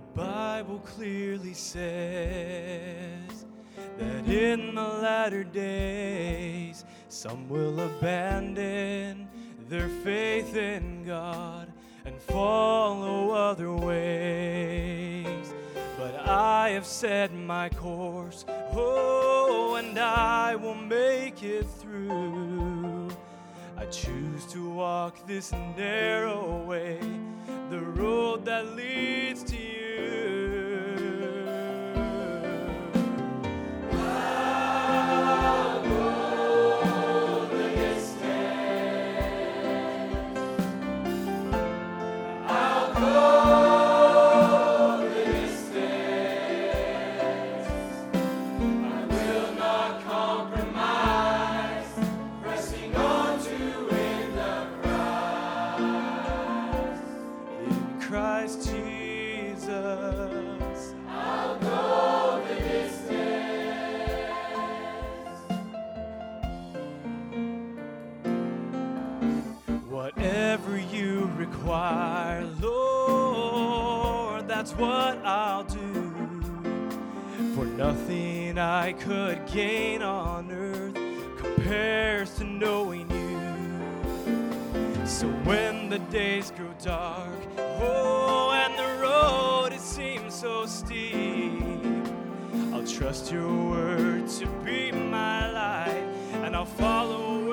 The Bible clearly says that in the latter days some will abandon their faith in God and follow other ways. But I have set my course, oh, and I will make it through. I choose to walk this narrow way, the road that leads Jesus, I'll go the distance. Whatever you require, Lord, that's what I'll do. For nothing I could gain on earth compares to knowing you. So when the days grow dark, oh, so steep, I'll trust your word to be my light, and I'll follow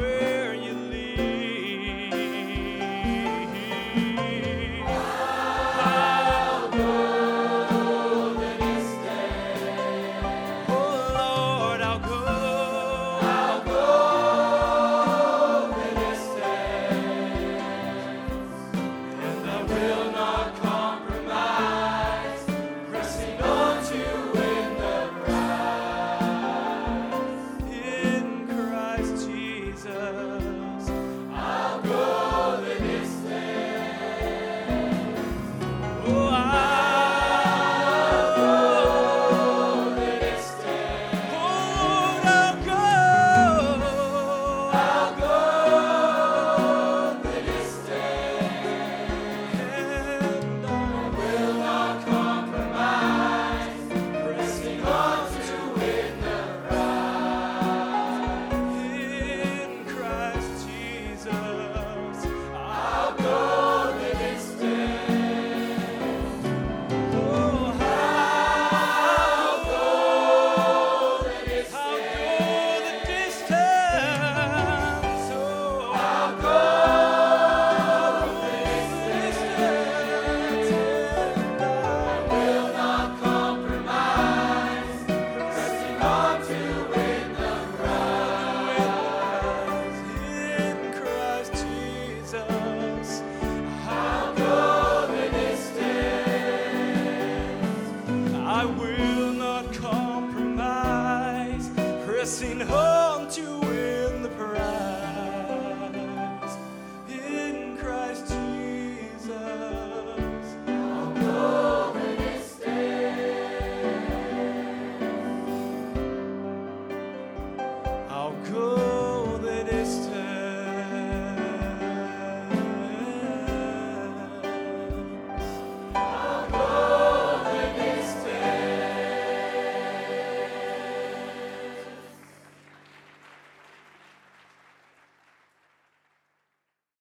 will.